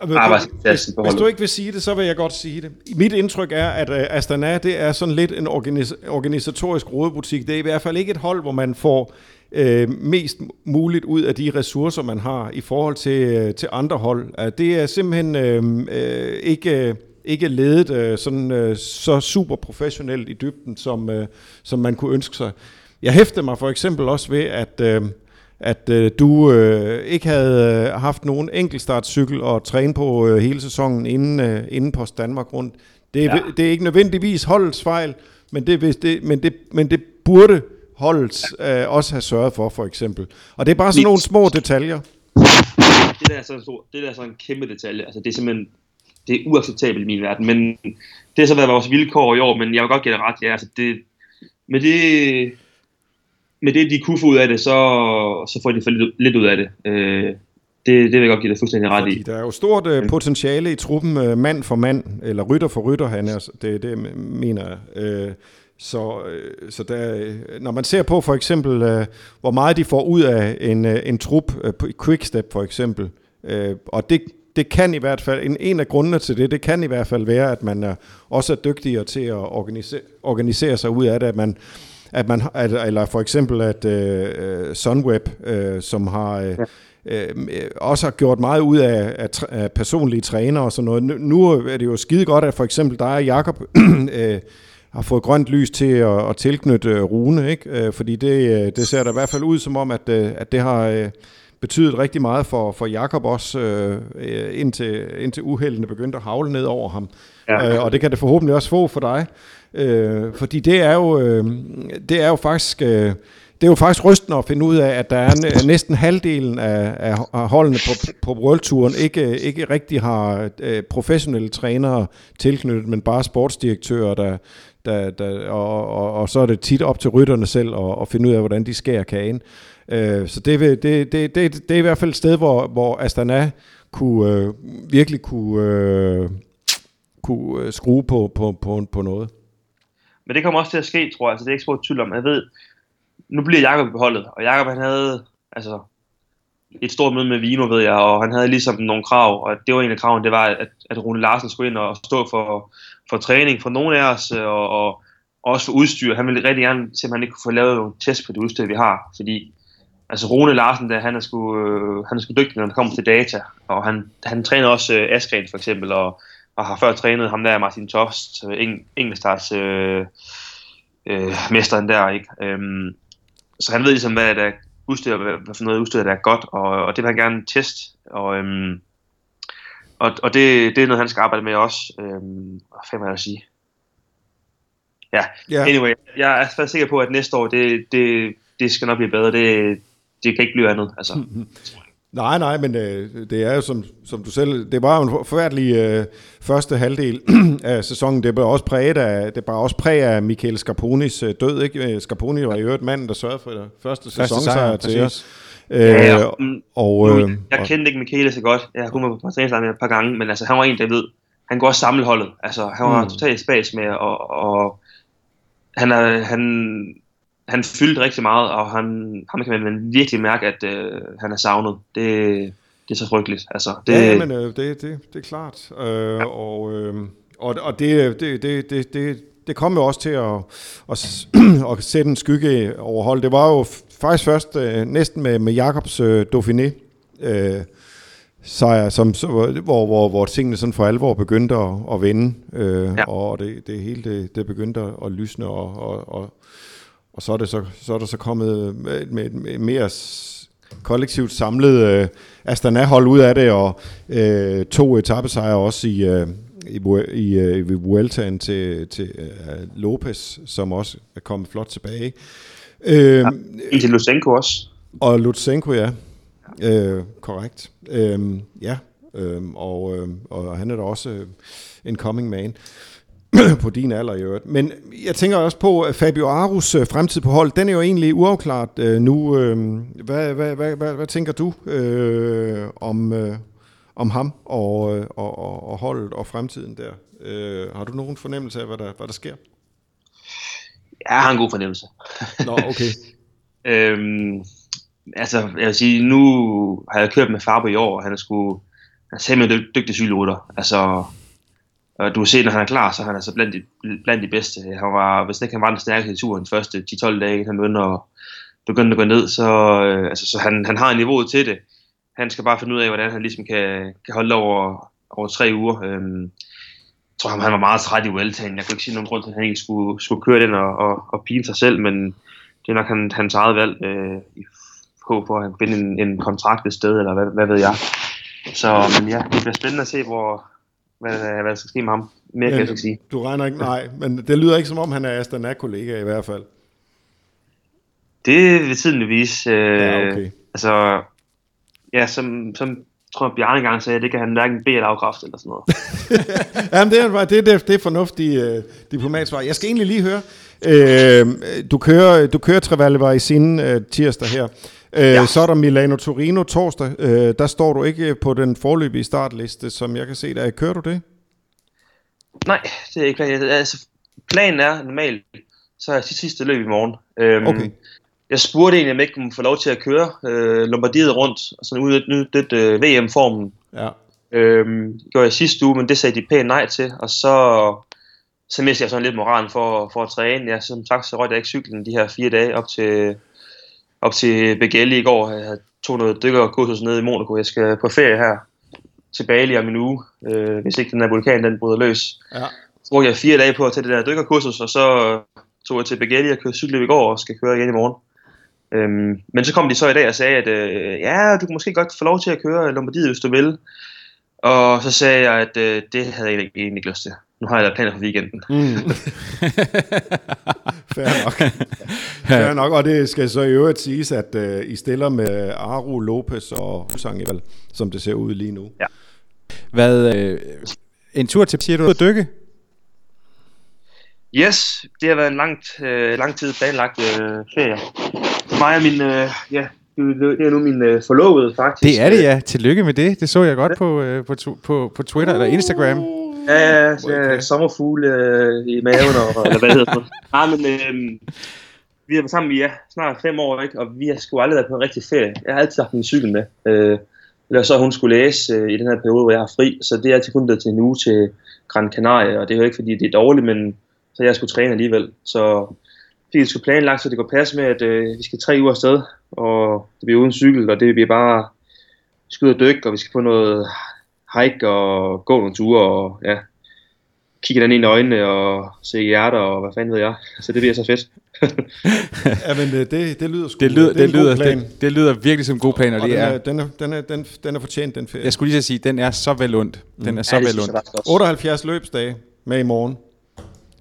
arbejdspladsen på Hvis du ikke vil sige det, så vil jeg godt sige det. Mit indtryk er, at uh, Astana det er sådan lidt en organis- organisatorisk rådebutik. Det er i hvert fald ikke et hold, hvor man får øh, mest muligt ud af de ressourcer, man har i forhold til, øh, til andre hold. Det er simpelthen øh, øh, ikke, ikke ledet øh, sådan, øh, så super professionelt i dybden, som, øh, som man kunne ønske sig. Jeg hæfter mig for eksempel også ved, at... Øh, at øh, du øh, ikke havde øh, haft nogen enkeltstartcykel og træne på øh, hele sæsonen inden, øh, inden Post Danmark rundt. Det er, ja. Ja. det er ikke nødvendigvis holdets fejl, men det, hvis det, men det, men det burde holdet øh, også have sørget for, for eksempel. Og det er bare sådan nogle små detaljer. Det der er sådan en stor, det der er sådan en kæmpe detalje. Altså, det er simpelthen det er uacceptabelt i min verden. Men det har så været vores vilkår i år, men jeg vil godt give det ret. Ja, altså det, med det, med det, de kunne få ud af det, så, så får de for lidt, lidt ud af det. Øh, det. Det vil jeg godt give det fuldstændig ret Fordi i. der er jo stort øh, potentiale i truppen, øh, mand for mand, eller rytter for rytter, han er, det, det mener jeg. Øh, så, øh, så der, øh, når man ser på for eksempel, øh, hvor meget de får ud af en, øh, en trup, øh, Quickstep for eksempel, øh, og det, det kan i hvert fald, en, en af grundene til det, det kan i hvert fald være, at man er, også er dygtigere til at organisere, organisere sig ud af det, at man, at man at, eller for eksempel at øh, Sunweb, øh, som har øh, øh, også har gjort meget ud af, af, af personlige træner og sådan noget. Nu, er det jo skide godt, at for eksempel dig og Jacob øh, har fået grønt lys til at, at tilknytte øh, Rune, ikke? Øh, fordi det, øh, det ser da i hvert fald ud som om, at, øh, at det har øh, betydet rigtig meget for, for Jakob også, øh, øh, indtil, indtil uheldene begyndte at havle ned over ham. Ja. Øh, og det kan det forhåbentlig også få for dig. Øh, fordi det er jo, øh, det er jo faktisk... Øh, det er jo faktisk rystende at finde ud af, at der er næsten halvdelen af, af holdene på, på Worldturen ikke, ikke rigtig har øh, professionelle trænere tilknyttet, men bare sportsdirektører, der, der, der, og, og, og så er det tit op til rytterne selv at, at finde ud af, hvordan de skærer kagen. Øh, så det, det, det, det, det er i hvert fald et sted, hvor, hvor Astana kunne, øh, virkelig kunne, øh, kunne øh, skrue på, på, på, på noget. Men det kommer også til at ske, tror jeg. Altså, det er ikke spurgt tvivl om. Jeg ved, nu bliver Jakob beholdet, og Jakob han havde altså, et stort møde med Vino, ved jeg, og han havde ligesom nogle krav, og det var en af kravene, det var, at, at Rune Larsen skulle ind og stå for, for træning for nogle af os, og, og, og også for udstyr. Han ville rigtig gerne se, om han ikke kunne få lavet nogle test på det udstyr, vi har, fordi altså Rune Larsen, der, han, er sgu, øh, han er sgu dygtig, når det kommer til data, og han, han træner også øh, Askren for eksempel, og, og har før trænet ham der, Martin Toft, øh, Eng, Engelstads øh, øh, mesteren der, ikke? Øhm, så han ved ligesom, hvad der udstyr, hvad, hvad for noget udstyr, der er godt, og, og det vil han gerne teste, og, øhm, og, og det, det er noget, han skal arbejde med også. Øhm, hvad fanden vil jeg sige? Ja, Ja. yeah. anyway, jeg er faktisk sikker på, at næste år, det, det, det skal nok blive bedre. Det, det kan ikke blive andet, altså. Nej, nej, men øh, det er jo som, som du selv, det var jo en forfærdelig øh, første halvdel af sæsonen. Det var også præget af, det var også præget af Michael Scarponis øh, død, ikke? Øh, Scarponi var jo et mand, der sørgede for det første sæsonsejr til os. Øh, Ja, og, mm, og, øh, jeg kendte ikke Michele så godt. Jeg har kun været på træningslejr et par gange, men altså, han var en, der ved, han går også samle holdet. Altså, han var mm. totalt spas med, og, og han, er, han, han fyldte rigtig meget, og han, ham kan man virkelig mærke, at øh, han er savnet. Det, det er så frygteligt. Altså, det, Ja, men øh, det, det, det er klart. Øh, og, øh, og, og det, det, det, det, det, det kom jo også til at, at, at sætte en skygge over hold. Det var jo faktisk først øh, næsten med, med Jakobs øh, Dauphiné øh, sejr, som, så, hvor, hvor, hvor tingene sådan for alvor begyndte at, at vende, øh, ja. Ja. og det, det hele det, det begyndte at, at lysne, og, og, og, og så er det så, så, er det så kommet med, med, med mere kollektivt samlet øh, Astana-hold ud af det, og øh, to etappesejre også i, øh, i, i, øh, i Vueltaen til, til øh, Lopez, som også er kommet flot tilbage. Øh, ja. til Lusenko også. Og Lutsenko, ja. Øh, korrekt. Øh, ja, øh, og, øh, og han er da også øh, en coming man på din alder i øvrigt. Men jeg tænker også på, Fabio Arus øh, fremtid på hold, den er jo egentlig uafklaret øh, nu. Øh, hvad, hvad, hvad, hvad, hvad tænker du øh, om, øh, om ham og, øh, og, og, og holdet og fremtiden der? Øh, har du nogen fornemmelse af, hvad der, hvad der sker? Ja, jeg har en god fornemmelse. Nå, okay. Øhm, altså, jeg vil sige, nu har jeg kørt med Fabo i år, og han er sgu han er simpelthen dy- dygtig cykelrytter. Altså, og du kan se, når han er klar, så er han altså blandt de, blandt de bedste. Han var, hvis ikke han var den stærkeste i turen de første 10-12 dage, han begyndte at, begyndte at gå ned, så, øh, altså, så han, han har niveauet til det. Han skal bare finde ud af, hvordan han ligesom kan, kan holde over, over tre uger. Øhm, jeg tror, han, han var meget træt i Vueltaen. Jeg kunne ikke sige nogen grund til, at han ikke skulle, skulle køre den og, og, og pine sig selv, men det er nok han, hans eget valg øh, i håb for, at han finder en, en kontrakt et sted, eller hvad, hvad ved jeg. Så men ja, det bliver spændende at se, hvor, hvad, hvad der skal ske med ham. Mere kan jeg sige. Du regner ikke, nej, men det lyder ikke som om, han er Astana-kollega i hvert fald. Det vil tiden vise. Øh, Ja, okay. Altså, ja, som, som tror jeg, Bjarne engang sagde, det kan han hverken bede eller afkræfte eller sådan noget. Jamen, det er, det, det, det er fornuftigt øh, diplomatsvar. Jeg skal egentlig lige høre, øh, du kører, du kører Trevalle i sin øh, tirsdag her. Øh, ja. Så er der Milano Torino torsdag. Øh, der står du ikke på den forløbige startliste, som jeg kan se der. Kører du det? Nej, det er ikke planen. Altså, planen er normalt, så er jeg sidste, løb i morgen. Øhm, Okay. Jeg spurgte egentlig, om jeg ikke kunne få lov til at køre øh, Lombardiet rundt, og sådan udnytte øh, VM-formen. Ja. Øhm, det gjorde jeg sidste uge, men det sagde de pænt nej til, og så, så mistede jeg sådan lidt moralen for, for at træne. Jeg, som sagt, så røg jeg ikke cyklen de her fire dage op til, op til Begelli i går. Jeg havde tog noget dykkerkursus nede i Monaco. Jeg skal på ferie her til Bali om en uge, øh, hvis ikke den her vulkan den bryder løs. Ja. Så brugte jeg fire dage på at tage det der dykkerkursus, og så tog jeg til Begelli og kørte cykel i går og skal køre igen i morgen. Øhm, men så kom de så i dag og sagde, at øh, ja, du kan måske godt få lov til at køre Lombardiet, hvis du vil. Og så sagde jeg, at øh, det havde jeg egentlig ikke lyst til. Nu har jeg da planer for weekenden. Mm. Fair nok. Fair nok, og det skal så i øvrigt siges, at uh, I stiller med Aru, Lopez og Husang som det ser ud lige nu. Ja. Hvad, øh, en tur til, siger du, at dykke? Yes, det har været en langt, øh, lang tid planlagt øh, ferie. Mig og min, øh, ja, det er nu min øh, forlovede faktisk. Det er det, ja. Tillykke med det. Det så jeg godt på, øh, på, tu- på, på Twitter eller Instagram. Ja, ja, så jeg sommerfugle øh, i maven, og, eller hvad hedder det? Nej, men øh, vi har været sammen i ja, snart fem år, ikke? og vi har sgu aldrig været på en rigtig ferie. Jeg har altid haft min cykel med. Øh, eller så hun skulle læse øh, i den her periode, hvor jeg har fri, så det er altid kun blevet til en uge til Gran Canaria, og det er jo ikke fordi, det er dårligt, men så jeg skulle træne alligevel. Så fik jeg skulle planlagt, så det går passe med, at øh, vi skal tre uger afsted, og det bliver uden cykel, og det bliver bare ud og dykke, og vi skal på noget hike og gå nogle ture, og ja, kigge den ind i øjnene og se hjerter og hvad fanden ved jeg. Så det bliver så fedt. ja, men det, det, det lyder sgu. Det lyder, det, det, lyder, plan. det, det lyder virkelig som en god plan, og, Og det den er, er, den, er, den, er, den, den er fortjent, den ferie. jeg skulle lige så sige, den er så vel ondt. Den er så ja, vel ondt. faktisk også. 78 løbsdage med i morgen.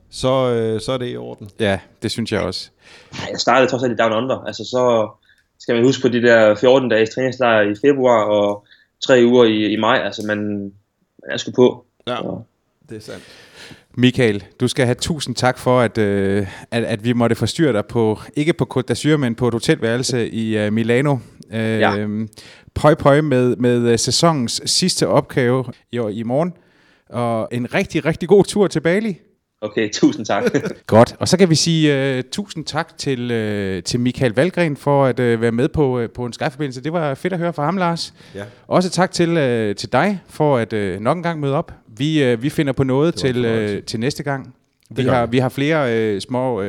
Så, øh, så er det i orden. Ja, det synes jeg også. Jeg startede trods alt i Down Under. Altså så skal man huske på de der 14 dages træningslejr i februar og tre uger i, i maj. Altså man, er sgu på. Ja, Så, det er sandt. Michael, du skal have tusind tak for, at, øh, at, at vi måtte forstyrre dig på, ikke på Côte d'Azur, men på et hotelværelse i øh, Milano. Øh, Ja. Pøj pøj med, med øh, sæsonens sidste opgave i, i morgen. Og en rigtig, rigtig god tur til Bali. Okay, tusind tak. Godt, og så kan vi sige uh, tusind tak til, uh, til Michael Valgren for at uh, være med på, uh, på en skyforbindelse. Det var fedt at høre fra ham, Lars. Ja. Også tak til, uh, til dig for at uh, nok en gang møde op. Vi, uh, vi finder på noget til, uh, til næste gang. Vi har, vi. har flere uh, små... Uh,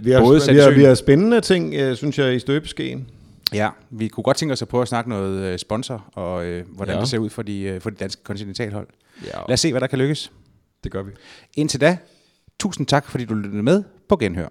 Vi har, Både vi, har, vi har spændende ting, øh, synes jeg, i støbeskeen. ja, vi kunne godt tænke os at prøve at snakke noget uh, sponsor, og uh, hvordan Ja. det ser ud for de, uh, for de danske kontinentalhold. Ja, Lad os se, hvad der kan lykkes det gør vi. Indtil da, tusind tak, fordi du lyttede med på Genhør.